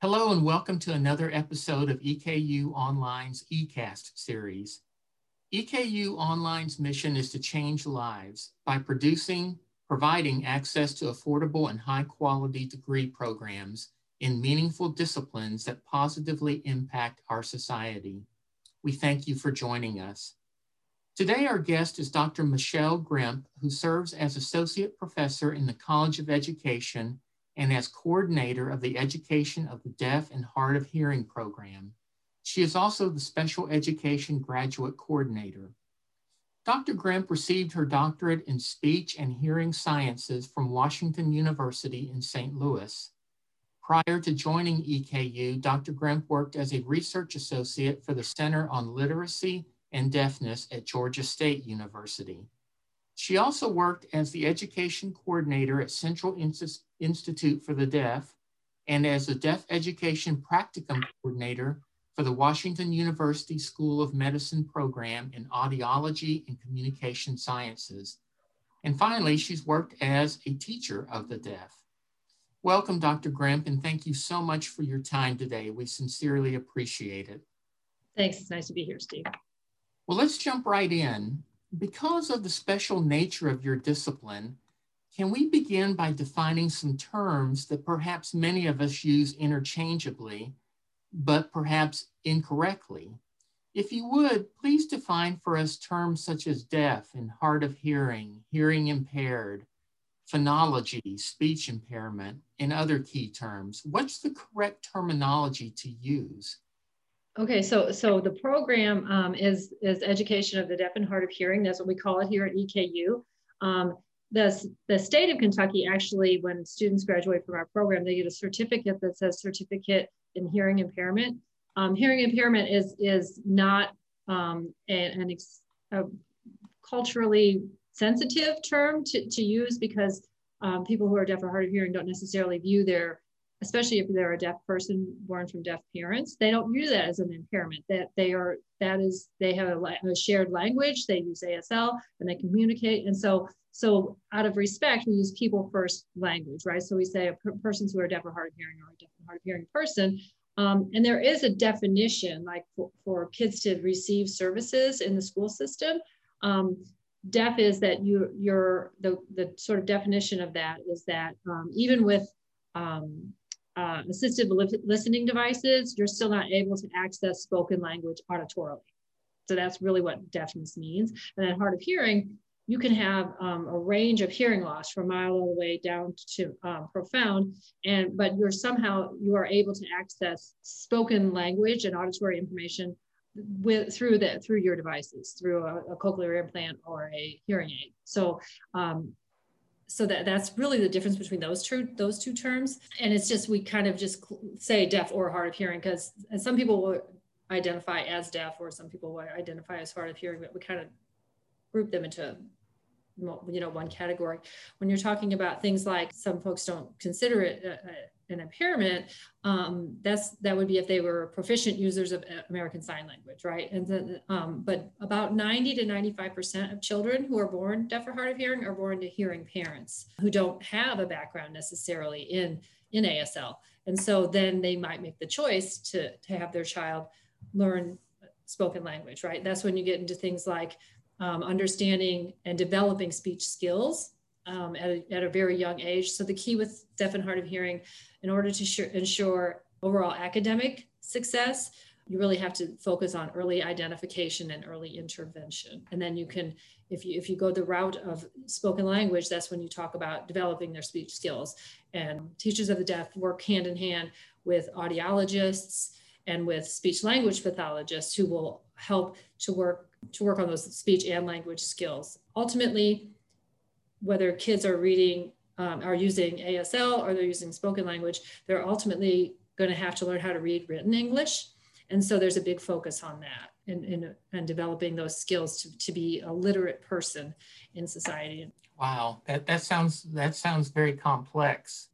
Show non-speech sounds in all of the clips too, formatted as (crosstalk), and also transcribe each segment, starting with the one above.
Hello and welcome to another episode of EKU Online's eCast series. EKU Online's mission is to change lives by producing, providing access to affordable and high quality degree programs in meaningful disciplines that positively impact our society. We thank you for joining us. Today, our guest is Dr. Michelle Gremp, who serves as Associate Professor in the College of Education and as coordinator of the Education of the Deaf and Hard of Hearing program. She is also the Special Education Graduate Coordinator. Dr. Gremp received her doctorate in Speech and Hearing Sciences from Washington University in St. Louis. Prior to joining EKU, Dr. Gremp worked as a research associate for the Center on Literacy and Deafness at Georgia State University. She also worked as the education coordinator at Central Institute for the Deaf and as the Deaf Education Practicum Coordinator for the Washington University School of Medicine program in Audiology and Communication Sciences. And finally, she's worked as a teacher of the deaf. Welcome, Dr. Gremp, and thank you so much for your time today. We sincerely appreciate it. Thanks. It's nice to be here, Steve. Well, let's jump right in because of the special nature of your discipline, can we begin by defining some terms that perhaps many of us use interchangeably, but perhaps incorrectly? If you would, please define for us terms such as deaf and hard of hearing, hearing impaired, phonology, speech impairment, and other key terms. What's the correct terminology to use? Okay, so so the program um, is is education of the deaf and hard of hearing. That's what we call it here at EKU. Um, the, the state of Kentucky actually, when students graduate from our program, they get a certificate that says certificate in hearing impairment. Um, hearing impairment is is not um, an, an ex, a culturally sensitive term to, to use because um, people who are deaf or hard of hearing don't necessarily view their especially if they're a deaf person born from deaf parents, they don't view that as an impairment. That they are that is they have a, a, shared language. They use ASL and they communicate. And so so out of respect, we use people first language, right? So we say per- persons who are deaf or hard of hearing or a deaf and hard of hearing person. Um, and there is a definition like for, for, kids to receive services in the school system. Um, deaf is that you you're the the sort of definition of that is that um, even with um, uh, assistive li listening devices, you're still not able to access spoken language auditorily. So that's really what deafness means. And then hard of hearing, you can have um, a range of hearing loss from mild all the way down to um, profound, and but you're somehow you are able to access spoken language and auditory information with through the through your devices, through a, a cochlear implant or a hearing aid. So um, so that that's really the difference between those two those two terms. And it's just we kind of just say deaf or hard of hearing because some people will identify as deaf or some people will identify as hard of hearing but we kind of group them into you know one category. When you're talking about things like some folks don't consider it a, a, an impairment um, that's that would be if they were proficient users of uh, american sign language right? And then um, but about 90 to 95 percent of children who are born deaf or hard of hearing are born to hearing parents who don't have a background necessarily in in asl and so then they might make the choice to to have their child learn spoken language right? That's when you get into things like um, understanding and developing speech skills um, at, a, at, a, very young age. So the key with deaf and hard of hearing, in order to ensure overall academic success, you really have to focus on early identification and early intervention. And then you can, if you if you go the route of spoken language, that's when you talk about developing their speech skills. And teachers of the deaf work hand in hand with audiologists and with speech language pathologists who will help to work to work on those speech and language skills. Ultimately, whether kids are reading, um, are using ASL or they're using spoken language, they're ultimately going to have to learn how to read written English. And so there's a big focus on that and, and, developing those skills to, to be a literate person in society. Wow, that, that sounds that sounds very complex.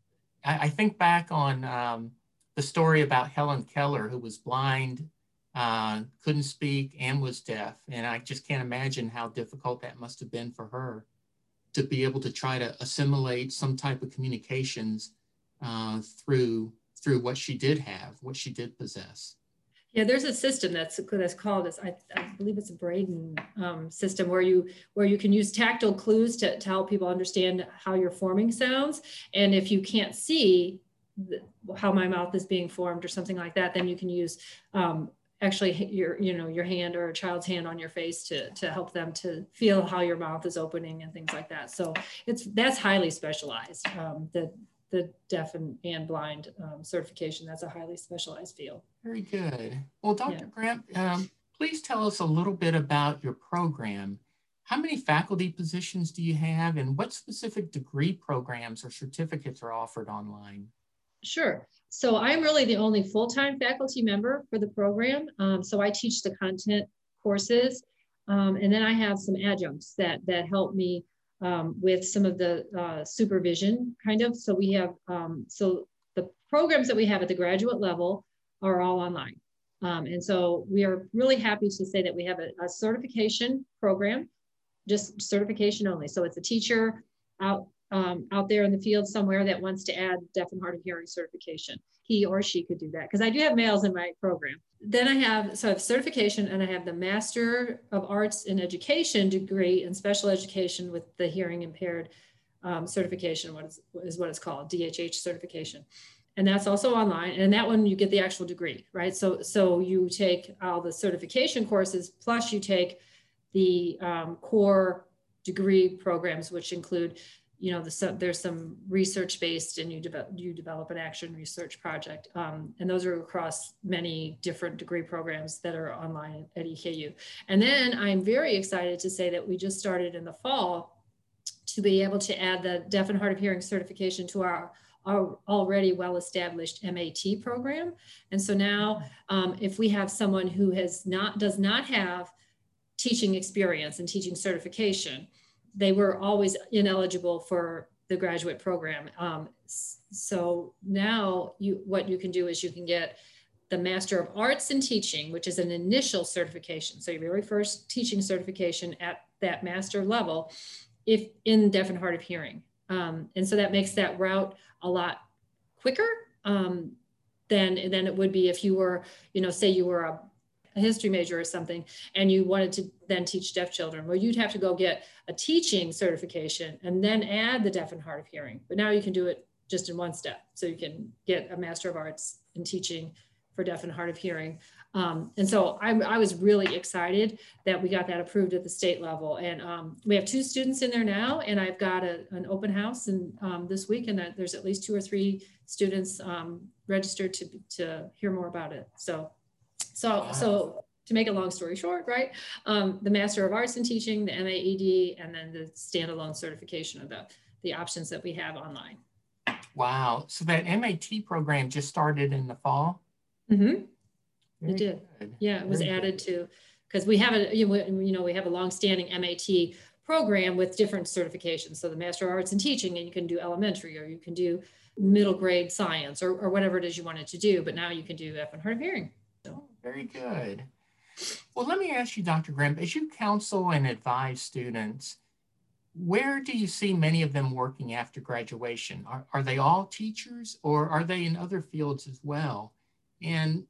I, I think back on um, the story about Helen Keller, who was blind uh, couldn't speak and was deaf. And I just can't imagine how difficult that must have been for her to be able to try to assimilate some type of communications uh, through through what she did have, what she did possess. Yeah, there's a system that's that's called as I, I believe it's a Braden um, system where you where you can use tactile clues to, to help people understand how you're forming sounds. And if you can't see the, how my mouth is being formed or something like that, then you can use um, actually your you know your hand or a child's hand on your face to to help them to feel how your mouth is opening and things like that. So it's that's highly specialized. Um, the the deaf and, and blind um, certification. That's a highly specialized field. Very good. Well, Dr. Yeah. Grant, um, please tell us a little bit about your program. How many faculty positions do you have and what specific degree programs or certificates are offered online? Sure. So I'm really the only full-time faculty member for the program. Um, so I teach the content courses um, and then I have some adjuncts that, that help me um, with some of the uh, supervision kind of. So we have, um, so the programs that we have at the graduate level are all online. Um, and so we are really happy to say that we have a, a, certification program, just certification only. So it's a teacher out, um, out there in the field somewhere that wants to add deaf and hard of hearing certification. He or she could do that because I do have males in my program then I have, so I have certification and I have the Master of Arts in Education degree in special education with the hearing impaired um, certification, what is, is what it's called, DHH certification. And that's also online. And that one you get the actual degree, right? So, so you take all the certification courses, plus you take the um, core degree programs, which include you know, the, there's some research based and you develop, you develop an action research project. Um, and those are across many different degree programs that are online at EKU. And then I'm very excited to say that we just started in the fall to be able to add the deaf and hard of hearing certification to our our already well-established MAT program. And so now, um, if we have someone who has not does not have teaching experience and teaching certification, they were always ineligible for the graduate program. Um, so now you, what you can do is you can get the Master of Arts in Teaching, which is an initial certification. So your very first teaching certification at that master level, if in deaf and hard of hearing. Um, and so that makes that route a lot quicker um, than, than it would be if you were, you know, say you were a a history major or something, and you wanted to then teach deaf children, well, you'd have to go get a teaching certification and then add the deaf and hard of hearing. But now you can do it just in one step. So you can get a Master of Arts in teaching for deaf and hard of hearing. Um, and so I, I, was really excited that we got that approved at the state level. And um, we have two students in there now, and I've got a, an open house and um, this week, and there's at least two or three students um, registered to, to hear more about it. So so, so to make a long story short, right? Um, the Master of Arts in Teaching, the MAED, and then the standalone certification of the, the options that we have online. Wow. So that MAT program just started in the fall? Mm-hmm. it did. Good. Yeah, it was Very added good. to, because we have a, you know, we have a long-standing MAT program with different certifications. So the Master of Arts in Teaching, and you can do elementary or you can do middle grade science or, or whatever it is you wanted to do, but now you can do deaf and hard of hearing. Very good. Well, let me ask you, Dr. Graham, as you counsel and advise students, where do you see many of them working after graduation? Are, are they all teachers or are they in other fields as well? And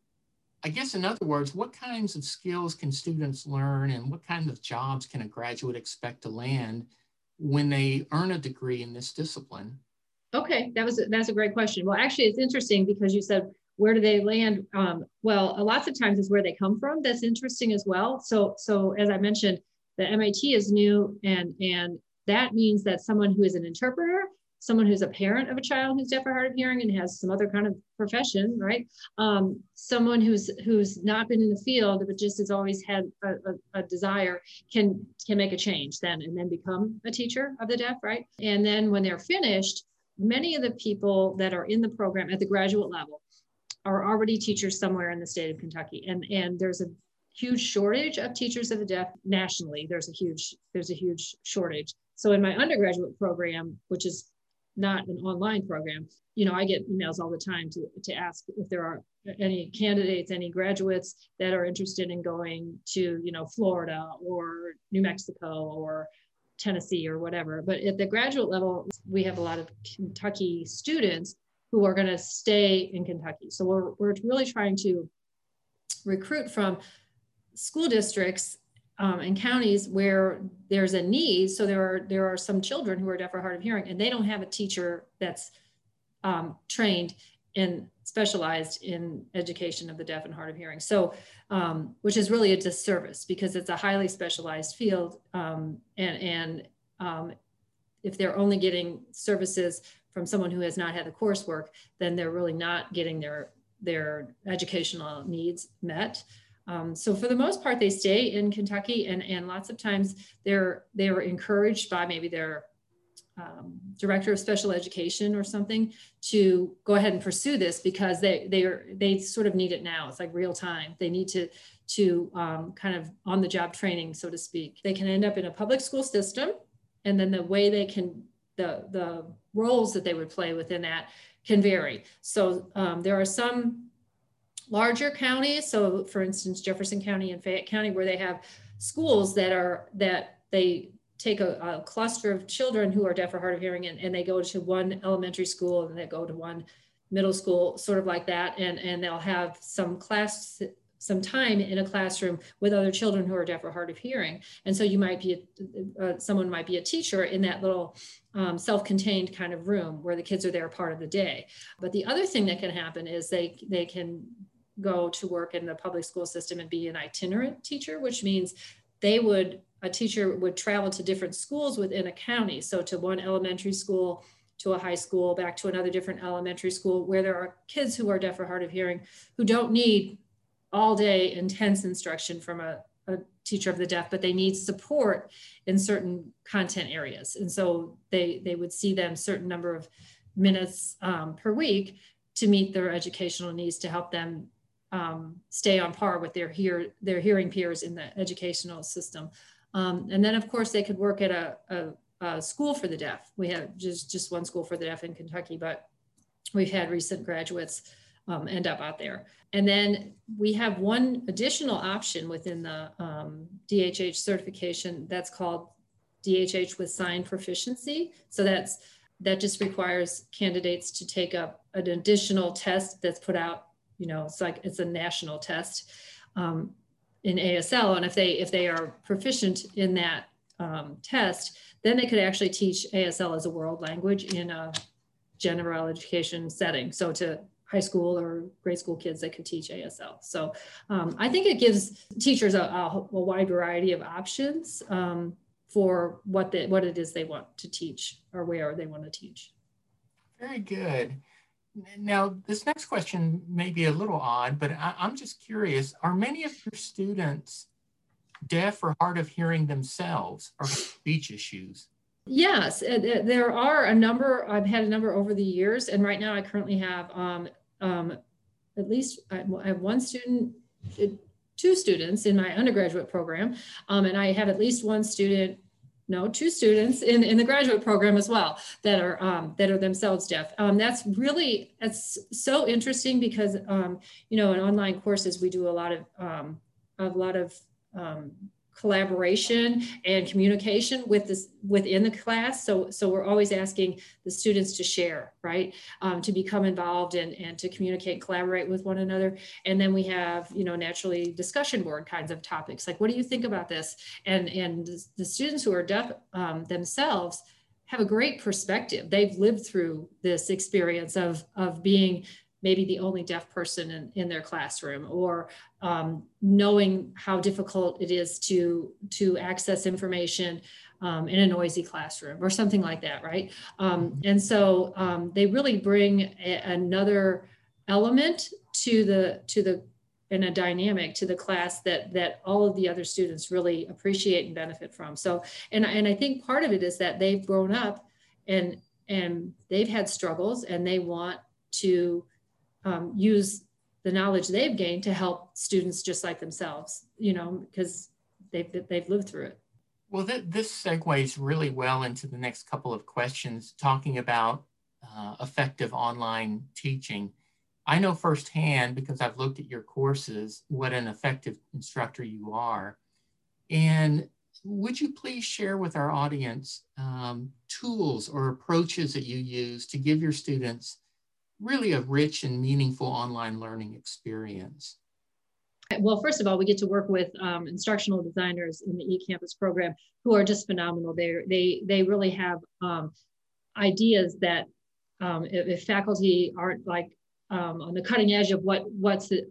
I guess, in other words, what kinds of skills can students learn and what kind of jobs can a graduate expect to land when they earn a degree in this discipline? Okay, that was that's a great question. Well, actually, it's interesting because you said where do they land? Um, well, lots of times is where they come from. That's interesting as well. So, so as I mentioned, the MAT is new, and and that means that someone who is an interpreter, someone who's a parent of a child who's deaf or hard of hearing and has some other kind of profession, right? Um, someone who's who's not been in the field but just has always had a, a, a, desire can can make a change then and then become a teacher of the deaf, right? And then when they're finished, many of the people that are in the program at the graduate level are already teachers somewhere in the state of Kentucky. And, and there's a huge shortage of teachers of the deaf nationally. There's a huge, there's a huge shortage. So in my undergraduate program, which is not an online program, you know, I get emails all the time to, to ask if there are any candidates, any graduates that are interested in going to, you know, Florida or New Mexico or Tennessee or whatever. But at the graduate level, we have a lot of Kentucky students who are going to stay in Kentucky. So we're, we're really trying to recruit from school districts um, and counties where there's a need. So there are there are some children who are deaf or hard of hearing, and they don't have a teacher that's um, trained and specialized in education of the deaf and hard of hearing. So, um, which is really a disservice because it's a highly specialized field, um, and and um, if they're only getting services from someone who has not had the coursework, then they're really not getting their their educational needs met. Um, so for the most part, they stay in Kentucky, and and lots of times they're they are encouraged by maybe their um, director of special education or something to go ahead and pursue this because they they are they sort of need it now. It's like real time. They need to to um, kind of on the job training, so to speak. They can end up in a public school system, and then the way they can the the roles that they would play within that can vary. So um, there are some larger counties. So for instance, Jefferson County and Fayette County, where they have schools that are that they take a, a, cluster of children who are deaf or hard of hearing and, and they go to one elementary school and they go to one middle school, sort of like that. And, and they'll have some class, some time in a classroom with other children who are deaf or hard of hearing. And so you might be, a, uh, someone might be a teacher in that little um, self-contained kind of room where the kids are there part of the day. But the other thing that can happen is they, they can go to work in the public school system and be an itinerant teacher, which means they would, a teacher would travel to different schools within a county. So to one elementary school, to a high school, back to another different elementary school where there are kids who are deaf or hard of hearing who don't need all day intense instruction from a, a teacher of the deaf, but they need support in certain content areas. And so they, they would see them certain number of minutes um, per week to meet their educational needs to help them um, stay on par with their hear their hearing peers in the educational system. Um, and then of course they could work at a, a, a, school for the deaf. We have just, just one school for the deaf in Kentucky, but we've had recent graduates um, end up out there. And then we have one additional option within the DHH um, certification that's called DHH with sign proficiency. So that's that just requires candidates to take up an additional test that's put out you know, it's like it's a national test um, in ASL. And if they if they are proficient in that um, test, then they could actually teach ASL as a world language in a general education setting. So to high school or grade school kids that could teach ASL. So um, I think it gives teachers a, a, a wide variety of options um, for what they, what it is they want to teach or where they want to teach. Very good. Now, this next question may be a little odd, but I, am just curious are many of your students deaf or hard of hearing themselves or speech issues? Yes, there are a number. I've had a number over the years, and right now I currently have um, um, at least I have one student, two students in my undergraduate program, um, and I have at least one student no, two students in, in the graduate program as well that are um, that are themselves deaf. Um, that's really that's so interesting because um, you know in online courses we do a lot of um, a lot of um, collaboration and communication with this within the class. So, so we're always asking the students to share, right? Um, to become involved and, and to communicate, collaborate with one another. And then we have, you know, naturally discussion board kinds of topics, like what do you think about this? And, and the students who are deaf um, themselves have a great perspective. They've lived through this experience of, of being maybe the only deaf person in, in their classroom or um, knowing how difficult it is to to access information um, in a noisy classroom or something like that right um, mm-hmm. and so um, they really bring a, another element to the to the in a dynamic to the class that that all of the other students really appreciate and benefit from so and and i think part of it is that they've grown up and and they've had struggles and they want to um, use the knowledge they've gained to help students just like themselves, you know, because they've, they've lived through it. Well, th this segues really well into the next couple of questions, talking about uh, effective online teaching. I know firsthand, because I've looked at your courses, what an effective instructor you are. And would you please share with our audience um, tools or approaches that you use to give your students really a rich and meaningful online learning experience? Well, first of all, we get to work with um, instructional designers in the eCampus program who are just phenomenal. They they they really have um, ideas that um, if, if, faculty aren't like um, on the cutting edge of what what's the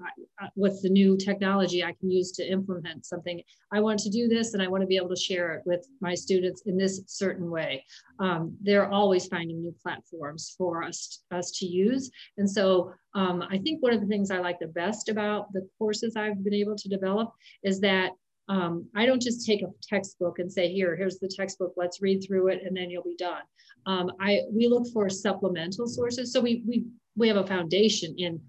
uh, what's the new technology I can use to implement something. I want to do this, and I want to be able to share it with my students in this certain way. Um, they're always finding new platforms for us us to use, and so um, I think one of the things I like the best about the courses I've been able to develop is that um, I don't just take a textbook and say, here, here's the textbook, let's read through it, and then you'll be done. Um, I we look for supplemental sources. So we we we have a foundation in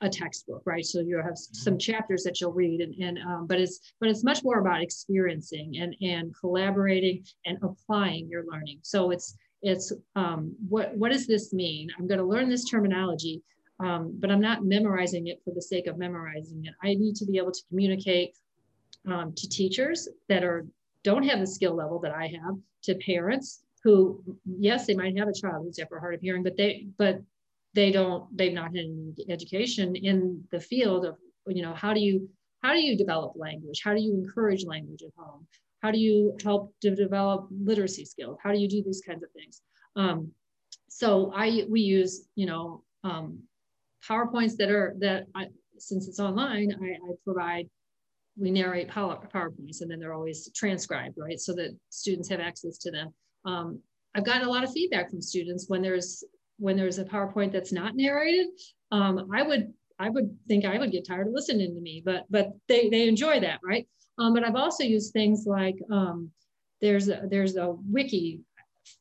a textbook, right? So you have some chapters that you'll read, and, and um, but it's but it's much more about experiencing and and collaborating and applying your learning. So it's it's um, what what does this mean? I'm going to learn this terminology, um, but I'm not memorizing it for the sake of memorizing it. I need to be able to communicate um, to teachers that are don't have the skill level that I have, to parents who yes they might have a child who's deaf or hard of hearing, but they but they don't they've not had any education in the field of you know how do you how do you develop language? How do you encourage language at home? How do you help to develop literacy skills? How do you do these kinds of things? Um, so i we use you know um, powerpoints that are that I, since it's online I, I provide we narrate power, powerpoints and then they're always transcribed right? So that students have access to them. Um, i've gotten a lot of feedback from students when there's when there's a PowerPoint that's not narrated, um, I would I would think I would get tired of listening to me, but but they they enjoy that, right? Um, but I've also used things like um, there's a, there's a wiki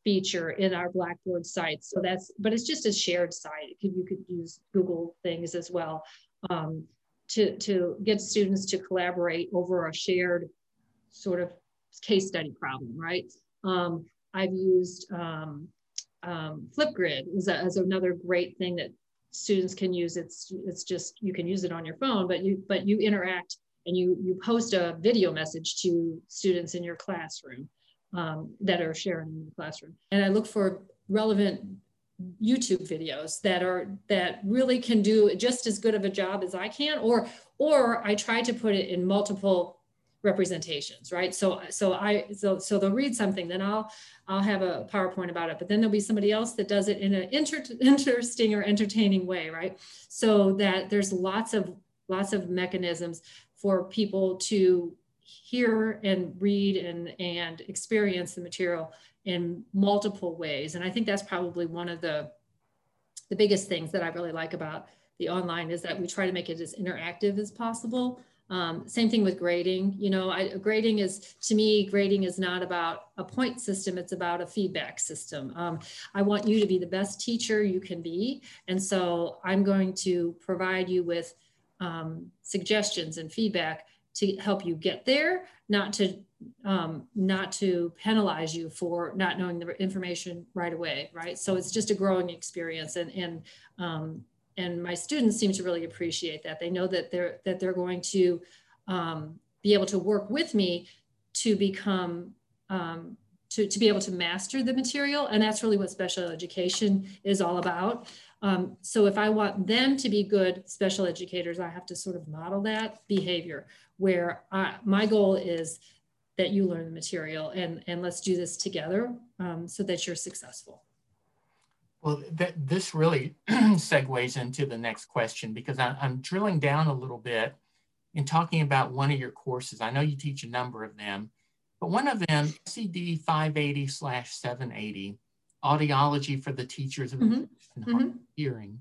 feature in our Blackboard site, so that's but it's just a shared site. Could, you could use Google things as well um, to to get students to collaborate over a shared sort of case study problem, right? Um, I've used um, um, Flipgrid is, a, is another great thing that students can use. It's it's just you can use it on your phone, but you but you interact and you you post a video message to students in your classroom um, that are sharing in the classroom. And I look for relevant YouTube videos that are that really can do just as good of a job as I can, or or I try to put it in multiple representations, right? So, so I, so, so they'll read something, then I'll, I'll have a PowerPoint about it, but then there'll be somebody else that does it in an inter (laughs) interesting or entertaining way, right? So that there's lots of, lots of mechanisms for people to hear and read and, and experience the material in multiple ways. And I think that's probably one of the, the biggest things that I really like about the online is that we try to make it as interactive as possible um, same thing with grading. You know, I, grading is, to me, grading is not about a point system, it's about a feedback system. Um, I want you to be the best teacher you can be. And so I'm going to provide you with um, suggestions and feedback to help you get there, not to um, not to penalize you for not knowing the information right away, right? So it's just a growing experience, and and um, and my students seem to really appreciate that. They know that they're that they're going to um, be able to work with me to become um, to, to be able to master the material, and that's really what special education is all about. Um, so if I want them to be good special educators, I have to sort of model that behavior where I, my goal is that you learn the material and, and let's do this together um, so that you're successful. Well, th this really (clears throat) segues into the next question because I, I'm drilling down a little bit in talking about one of your courses. I know you teach a number of them, but one of them, SED 580 slash 780, Audiology for the Teachers of mm -hmm. Hearing.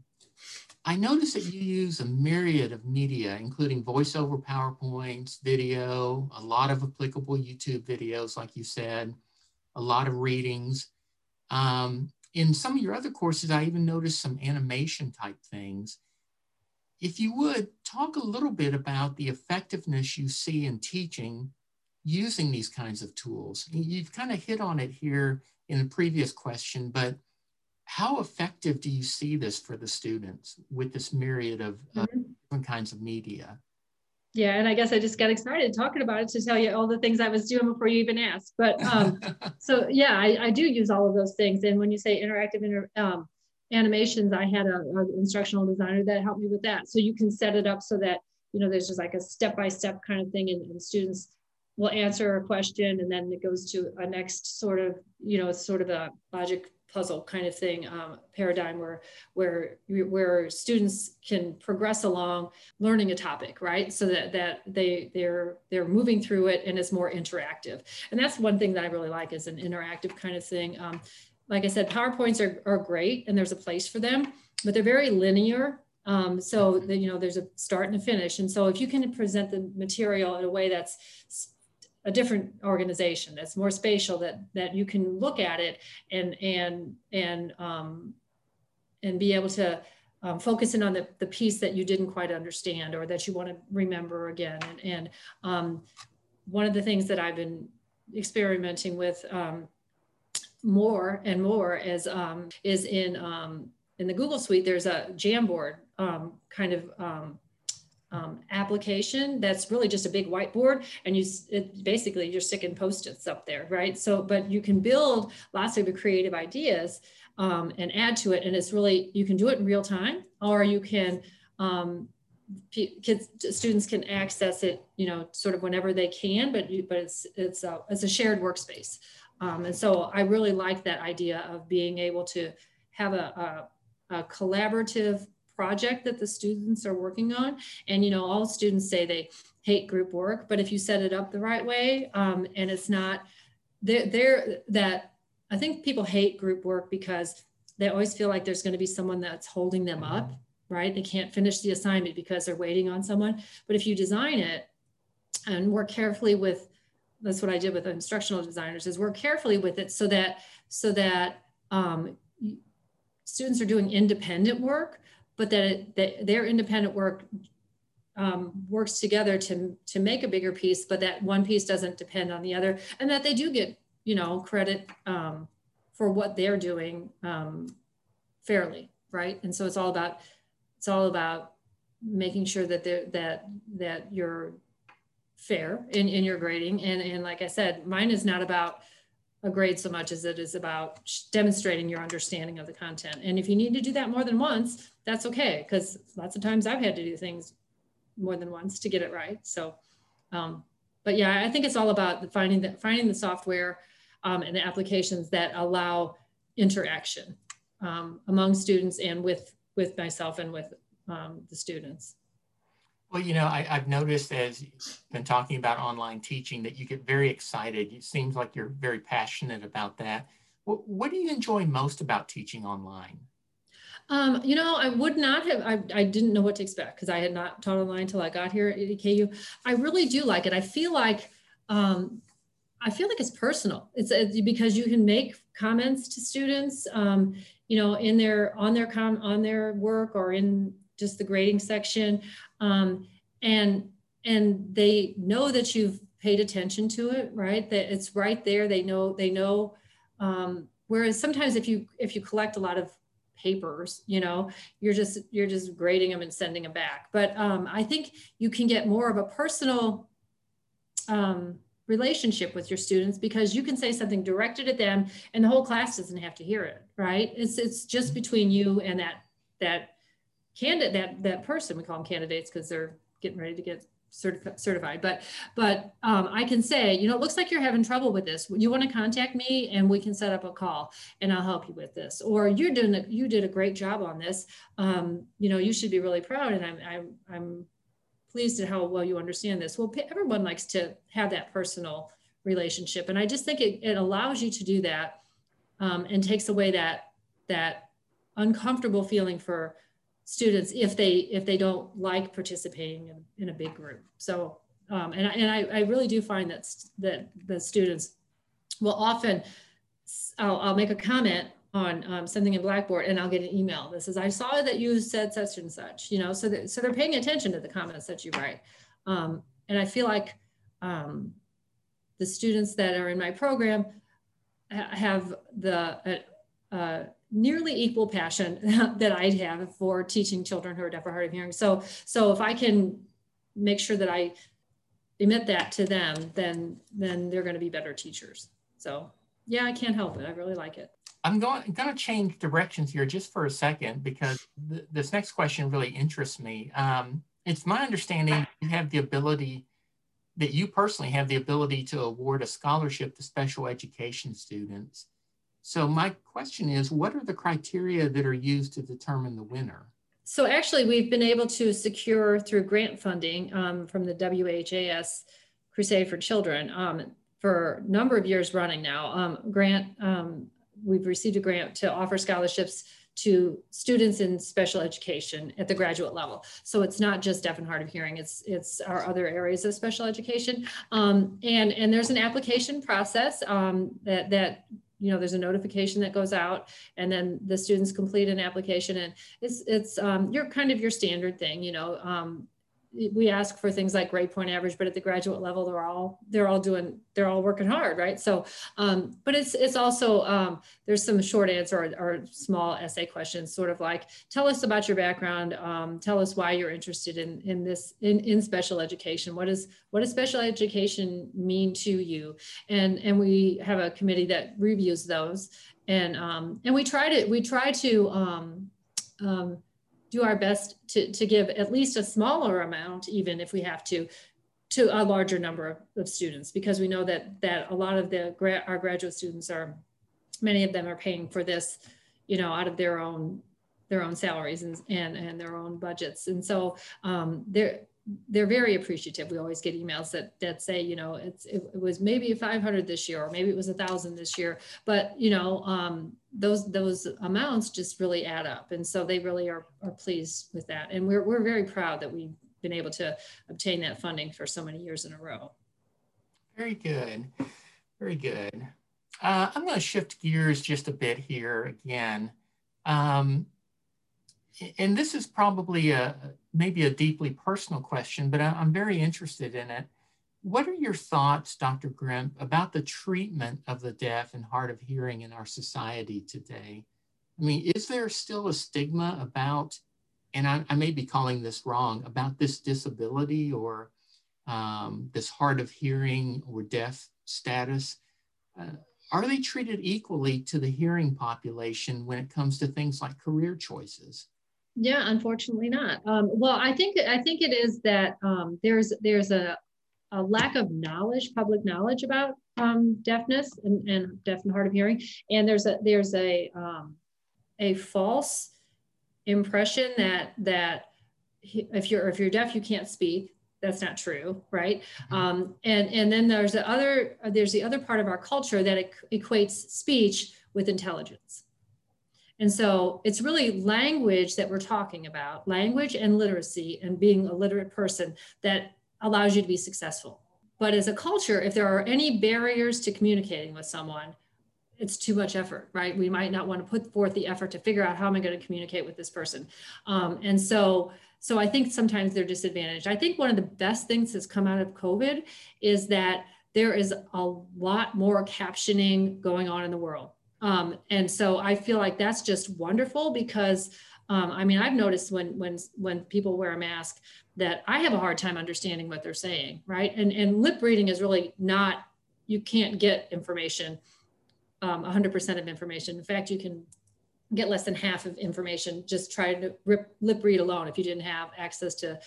I noticed that you use a myriad of media, including voiceover PowerPoints, video, a lot of applicable YouTube videos, like you said, a lot of readings. Um, in some of your other courses, I even noticed some animation type things. If you would talk a little bit about the effectiveness you see in teaching using these kinds of tools. You've kind of hit on it here in the previous question, but how effective do you see this for the students with this myriad of mm -hmm. different kinds of media? Yeah, and I guess I just got excited talking about it to tell you all the things I was doing before you even asked. But um, (laughs) so yeah, I, I, do use all of those things. And when you say interactive, inter, um, animations, I had an instructional designer that helped me with that. So you can set it up so that, you know, there's just like a step-by-step kind of thing and, and students will answer a question and then it goes to a next sort of, you know, sort of a logic puzzle kind of thing um, paradigm where where where students can progress along learning a topic right? So that that they they're they're moving through it and it's more interactive. And that's one thing that i really like is an interactive kind of thing. Um, like i said powerpoints are, are great and there's a place for them but they're very linear. Um, so that you know there's a start and a finish. And so if you can present the material in a way that's a different organization that's more spatial that that you can look at it and and and um, and be able to um, focus in on the, the piece that you didn't quite understand or that you want to remember again. And, and um, one of the things that I've been experimenting with um, more and more is um, is in um, in the Google Suite there's a Jamboard kind of um, application that's really just a big whiteboard and you it, basically you're sticking post-its up there right? So but you can build lots of creative ideas um, and add to it and it's really you can do it in real time or you can um, kids students can access it you know sort of whenever they can but you, but it's it's a, it's a shared workspace. Um, and so i really like that idea of being able to have a, a, a collaborative project that the students are working on. And, you know, all students say they hate group work, but if you set it up the right way um, and it's not, they're, they're that, I think people hate group work because they always feel like there's going to be someone that's holding them up, right? They can't finish the assignment because they're waiting on someone. But if you design it and work carefully with, that's what I did with instructional designers is work carefully with it so that, so that um, students are doing independent work, but that, it, that their independent work um, works together to, to make a bigger piece, but that one piece doesn't depend on the other, and that they do get, you know, credit um, for what they're doing um, fairly, right? And so it's all about it's all about making sure that that that you're fair in, in your grading. And and like I said, mine is not about a grade so much as it is about demonstrating your understanding of the content. And if you need to do that more than once, that's okay because lots of times I've had to do things more than once to get it right. So, um, but yeah, I think it's all about finding the finding the software um, and the applications that allow interaction um, among students and with with myself and with um, the students. Well, you know, I, have noticed as you've been talking about online teaching that you get very excited. It seems like you're very passionate about that. What, what do you enjoy most about teaching online? Um, you know, I would not have, I, I didn't know what to expect because I had not taught online until I got here at EKU. I really do like it. I feel like, um, I feel like it's personal. It's, it's, because you can make comments to students, um, you know, in their, on their com, on their work or in just the grading section. Um, and, and they know that you've paid attention to it, right? That it's right there. They know, they know, um, whereas sometimes if you, if you collect a lot of papers you know you're just you're just grading them and sending them back. But um, i think you can get more of a personal um, relationship with your students because you can say something directed at them and the whole class doesn't have to hear it right? It's it's just between you and that that candidate that that person. We call them candidates because they're getting ready to get certifi- certified. But but um, I can say, you know, it looks like you're having trouble with this. You want to contact me, and we can set up a call, and I'll help you with this. Or you're doing a, you did a great job on this. Um, you know, you should be really proud, and I'm I'm I'm pleased at how well you understand this. Well, everyone likes to have that personal relationship, and I just think it, it allows you to do that, um, and takes away that that uncomfortable feeling for students if they if they don't like participating in, in a big group. So um, and, I, and I, I really do find that that the students will often I'll, I'll make a comment on um, something in Blackboard and I'll get an email that says I saw that you said such and such. You know, so that, so they're paying attention to the comments that you write. Um, and I feel like um, the students that are in my program have the uh, uh, nearly equal passion (laughs) that I'd have for teaching children who are deaf or hard of hearing. So, so if I can make sure that I emit that to them, then then they're going to be better teachers. So, yeah, I can't help it. I really like it. I'm going, going to change directions here just for a second because th- this next question really interests me. Um, it's my understanding you have the ability, that you personally have the ability to award a scholarship to special education students. So my question is, what are the criteria that are used to determine the winner? So actually, we've been able to secure through grant funding um, from the WHAS Crusade for Children um, for a number of years running now. Um, grant um, we've received a grant to offer scholarships to students in special education at the graduate level. So it's not just deaf and hard of hearing, it's it's our other areas of special education. Um, and, and there's an application process um, that, that you know, there's a notification that goes out and then the students complete an application and it's, it's um, your kind of your standard thing, you know, um, we ask for things like grade point average, but at the graduate level, they're all they're all doing they're all working hard, right? So, um, but it's it's also um, there's some short answer or, or, small essay questions, sort of like tell us about your background, um, tell us why you're interested in in this in in special education. What is what does special education mean to you? And and we have a committee that reviews those, and um, and we try to we try to um, um, do our best to, to give at least a smaller amount, even if we have to, to a larger number of, of students, because we know that that a lot of the our graduate students are, many of them are paying for this, you know, out of their own their own salaries and and, and their own budgets, and so um, there they're very appreciative. We always get emails that that say, you know, it's it, it was maybe 500 this year, or maybe it was a thousand this year, but you know, um, those those amounts just really add up, and so they really are are pleased with that, and we're we're very proud that we've been able to obtain that funding for so many years in a row. Very good, very good. Uh, I'm going to shift gears just a bit here again. Um, and this is probably a maybe a deeply personal question, but I'm very interested in it. What are your thoughts, Dr. Gremp, about the treatment of the deaf and hard of hearing in our society today? I mean, is there still a stigma about, and I, I may be calling this wrong, about this disability or um, this hard of hearing or deaf status? Uh, are they treated equally to the hearing population when it comes to things like career choices? Yeah, unfortunately not. Um, well, I think I think it is that um, there's there's a, a lack of knowledge, public knowledge about um, deafness and, and deaf and hard of hearing, and there's a there's a um, a false impression that that if you're if you're deaf you can't speak. That's not true, right? Mm-hmm. Um, and and then there's the other there's the other part of our culture that equates speech with intelligence. And so it's really language that we're talking about, language and literacy and being a literate person that allows you to be successful. But as a culture, if there are any barriers to communicating with someone, it's too much effort, right? We might not want to put forth the effort to figure out how am I going to communicate with this person. Um, and so, so I think sometimes they're disadvantaged. I think one of the best things that's come out of COVID is that there is a lot more captioning going on in the world. Um, and so I feel like that's just wonderful because um, I mean, I've noticed when when when people wear a mask that I have a hard time understanding what they're saying, right? And and lip reading is really not you can't get information, um, 100% of information. In fact, you can get less than half of information just trying to rip, lip read alone if you didn't have access to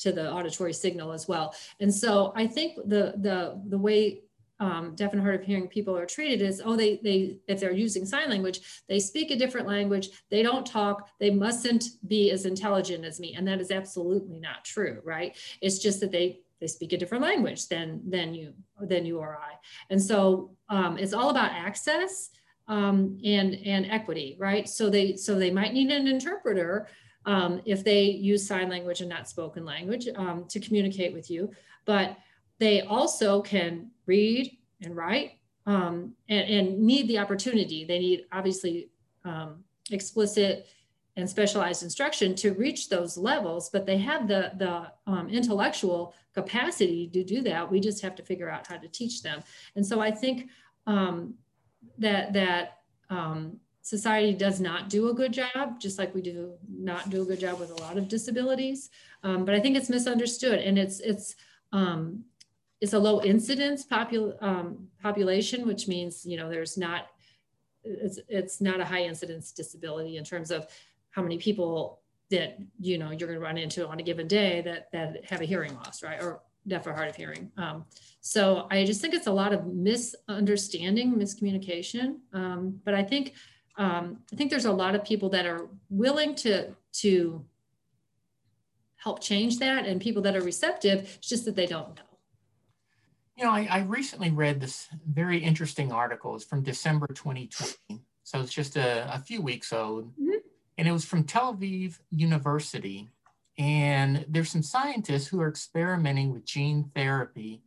to the auditory signal as well. And so I think the the the way um, deaf and hard of hearing people are treated is oh they they if they're using sign language they speak a different language they don't talk they mustn't be as intelligent as me. And that is absolutely not true right? It's just that they they speak a different language than than you than you or I. And so um, it's all about access um, and and equity right? So they so they might need an interpreter um, if they use sign language and not spoken language um, to communicate with you. But they also can read and write um, and, and, need the opportunity. They need obviously um, explicit and specialized instruction to reach those levels, but they have the, the um, intellectual capacity to do that. We just have to figure out how to teach them. And so I think um, that, that um, society does not do a good job, just like we do not do a good job with a lot of disabilities. Um, but I think it's misunderstood and it's, it's, um, it's a low incidence popul um, population, which means, you know, there's not, it's it's not a high incidence disability in terms of how many people that you know you're going to run into on a given day that that have a hearing loss, right, or deaf or hard of hearing. Um, so I just think it's a lot of misunderstanding, miscommunication. Um, but I think um, I think there's a lot of people that are willing to to help change that, and people that are receptive. It's just that they don't know. You know, I, I recently read this very interesting article. It's from December 2020, so it's just a, a few weeks old, mm-hmm. and it was from Tel Aviv University and there's some scientists who are experimenting with gene therapy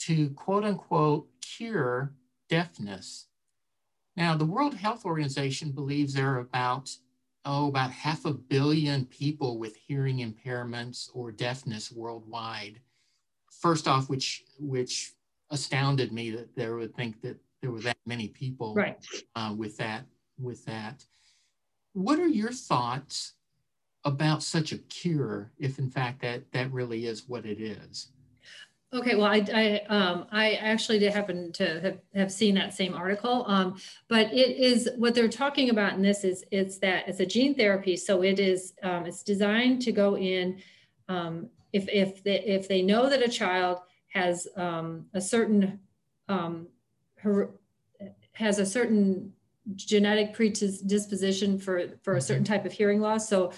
to quote unquote cure deafness. Now, the World Health Organization believes there are about, oh, about half a billion people with hearing impairments or deafness worldwide. First off, which which astounded me that there would think that there were that many people right. uh, with that with that. What are your thoughts about such a cure if in fact that that really is what it is okay well i i, um, I actually did happen to have, have seen that same article um, but it is what they're talking about in this is it's that it's a gene therapy so it is um, it's designed to go in um, if if they, if they know that a child has um, a certain um, her, has a certain genetic predisposition for, for a certain mm-hmm. type of hearing loss. So,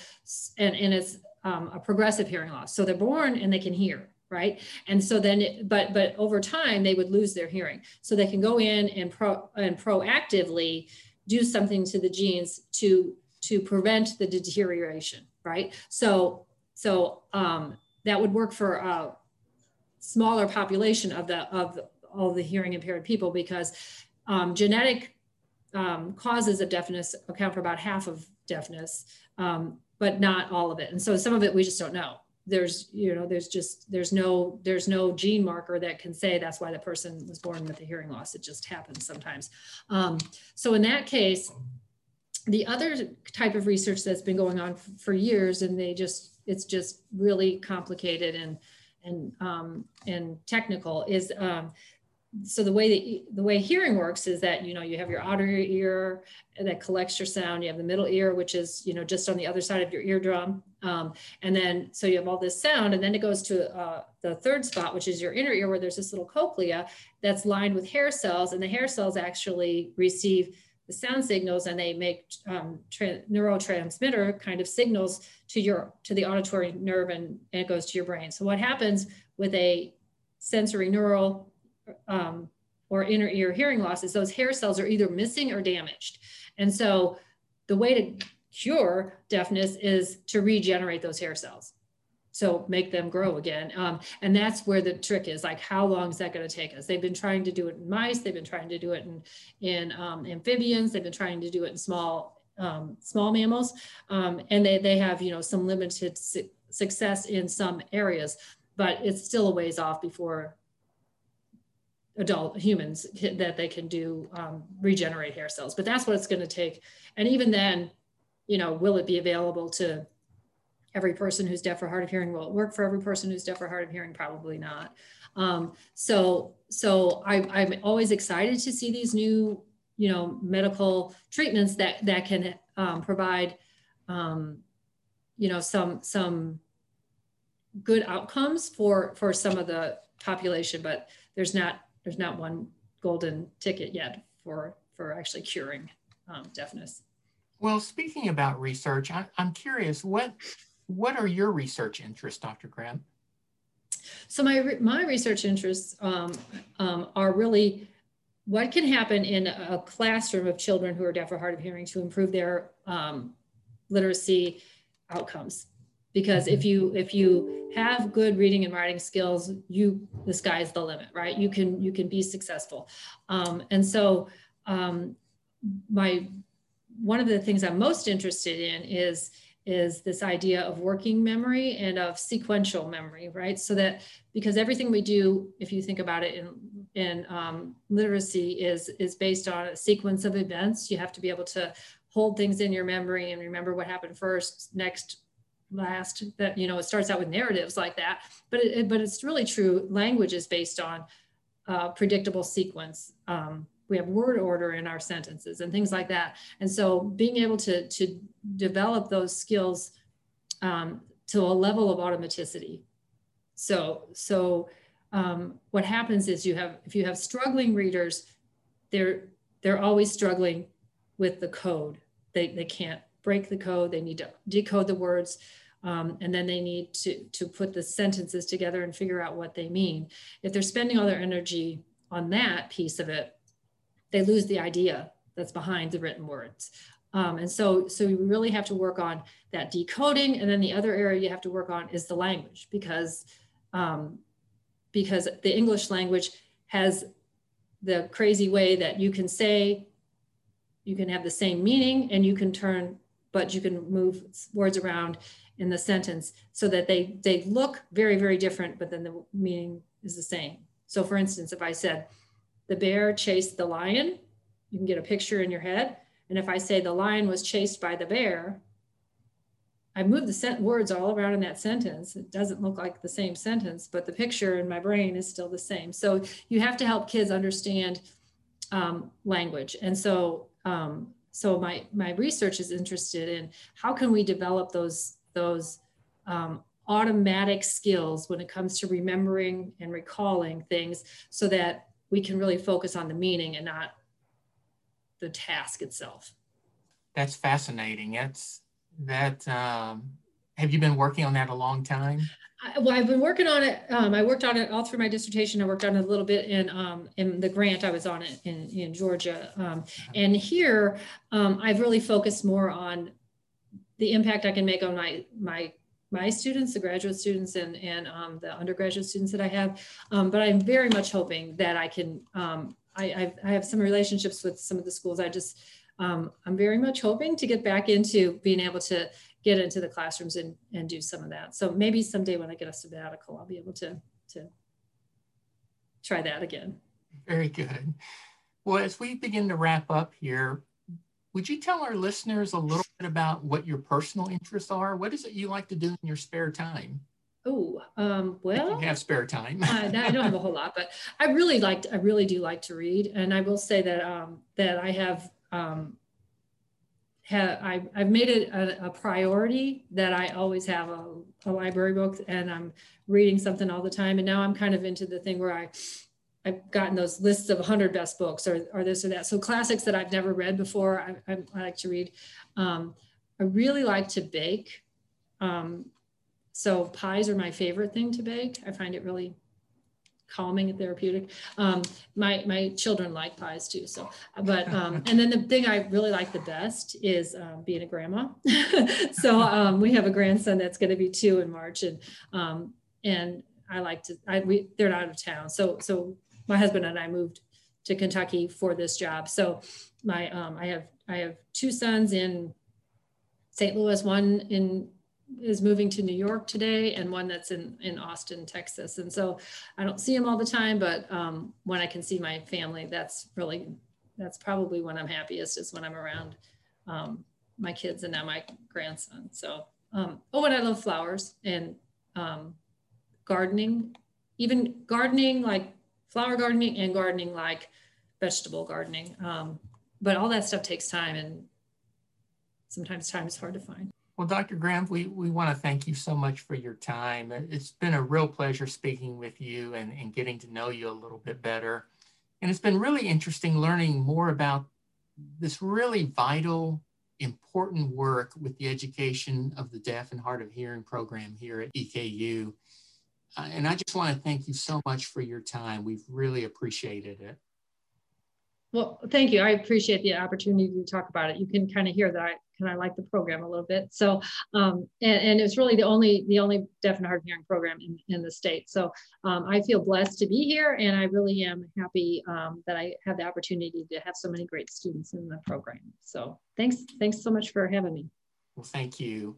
and, and it's um, a progressive hearing loss. So they're born and they can hear, right? And so then, it, but, but over time they would lose their hearing. So they can go in and pro and proactively do something to the genes to, to prevent the deterioration, right? So, so um, that would work for a smaller population of the, of all the hearing impaired people because um, genetic um, causes of deafness account for about half of deafness, um, but not all of it. And so some of it we just don't know. There's, you know, there's just there's no there's no gene marker that can say that's why the person was born with a hearing loss. It just happens sometimes. Um, so in that case, the other type of research that's been going on for years, and they just it's just really complicated and and um, and technical is um, so the way that the way hearing works is that you know you have your outer ear that collects your sound you have the middle ear which is you know just on the other side of your eardrum um, and then so you have all this sound and then it goes to uh, the third spot which is your inner ear where there's this little cochlea that's lined with hair cells and the hair cells actually receive the sound signals and they make um, neurotransmitter kind of signals to your to the auditory nerve and, and it goes to your brain so what happens with a sensorineural um, or inner ear hearing loss is those hair cells are either missing or damaged. And so the way to cure deafness is to regenerate those hair cells. So make them grow again. Um, and that's where the trick is like, how long is that going to take us? They've been trying to do it in mice. They've been trying to do it in, in um, amphibians. They've been trying to do it in small, um, small mammals. Um, and they, they have, you know, some limited su success in some areas, but it's still a ways off before adult humans that they can do um, regenerate hair cells. But that's what it's going to take. And even then, you know, will it be available to every person who's deaf or hard of hearing? Will it work for every person who's deaf or hard of hearing? Probably not. Um, so, so I, I'm always excited to see these new, you know, medical treatments that that can um, provide, um, you know, some some good outcomes for for some of the population. But there's not there's not one golden ticket yet for for actually curing um, deafness. Well, speaking about research, I, am curious what what are your research interests, Dr. Gremp? So my my research interests um, um, are really what can happen in a classroom of children who are deaf or hard of hearing to improve their um, literacy outcomes because if you if you have good reading and writing skills you the sky's the limit right you can you can be successful um, and so um, my one of the things i'm most interested in is is this idea of working memory and of sequential memory right? So that because everything we do if you think about it in in um, literacy is is based on a sequence of events. You have to be able to hold things in your memory and remember what happened first next last that you know it starts out with narratives like that. But it, but it's really true language is based on uh, predictable sequence um, we have word order in our sentences and things like that. And so being able to, to develop those skills um, to a level of automaticity. So, so um, what happens is you have, if you have struggling readers, they're, they're always struggling with the code. They, they can't break the code. They need to decode the words. Um, and then they need to, to put the sentences together and figure out what they mean. If they're spending all their energy on that piece of it, they lose the idea that's behind the written words. Um, and so, so you really have to work on that decoding. And then the other area you have to work on is the language because, um, because the English language has the crazy way that you can say, you can have the same meaning and you can turn, but you can move words around in the sentence so that they, they look very, very different, but then the meaning is the same. So for instance, if I said, the bear chased the lion, you can get a picture in your head. And if I say the lion was chased by the bear, I move the words all around in that sentence. It doesn't look like the same sentence, but the picture in my brain is still the same. So you have to help kids understand um, language. And so, um, so my my research is interested in how can we develop those those um, automatic skills when it comes to remembering and recalling things, so that we can really focus on the meaning and not the task itself. That's fascinating. That's that. Um, have you been working on that a long time? I, well, I've been working on it. Um, I worked on it all through my dissertation. I worked on it a little bit in um, in the grant I was on it in in Georgia, um, and here um, I've really focused more on the impact I can make on my my my students, the graduate students and, and um, the undergraduate students that I have. Um, but I'm very much hoping that I can, um, I, I've, I have some relationships with some of the schools. I just, um, I'm very much hoping to get back into being able to get into the classrooms and, and do some of that. So maybe someday when I get a sabbatical, I'll be able to, to try that again. Very good. Well, as we begin to wrap up here, would you tell our listeners a little bit about what your personal interests are? What is it you like to do in your spare time? Oh, um, well, have spare time. I, I, don't have a whole lot, but I really like, I really do like to read. And I will say that, um, that I have, um, have, I, I've made it a, a, priority that I always have a, a library book and I'm reading something all the time. And now I'm kind of into the thing where I, I've gotten those lists of 100 best books or, or this or that. So classics that I've never read before, I, I, I like to read. Um, I really like to bake. Um, so pies are my favorite thing to bake. I find it really calming and therapeutic. Um, my, my children like pies too. So, but, um, (laughs) and then the thing I really like the best is um, being a grandma. (laughs) so um, we have a grandson that's going to be two in March and, um, and I like to, I, we, they're out of town. So, so my husband and I moved to Kentucky for this job. So my um, I have I have two sons in St. Louis. One in is moving to New York today, and one that's in in Austin, Texas. And so I don't see them all the time, but um, when I can see my family, that's really that's probably when I'm happiest is when I'm around um, my kids and now my grandson. So um, oh, and I love flowers and um, gardening, even gardening like flower gardening and gardening like vegetable gardening. Um, but all that stuff takes time and sometimes time is hard to find. Well, Dr. Gremp, we, we want to thank you so much for your time. It's been a real pleasure speaking with you and, and getting to know you a little bit better. And it's been really interesting learning more about this really vital, important work with the education of the deaf and hard of hearing program here at EKU. Uh, and I just want to thank you so much for your time. We've really appreciated it. Well, thank you. I appreciate the opportunity to talk about it. You can kind of hear that I kind of like the program a little bit. So, um, and, and it's really the only the only deaf and hard of hearing program in, in the state. So um, I feel blessed to be here, and I really am happy um, that I have the opportunity to have so many great students in the program. So thanks, thanks so much for having me. Well, thank you.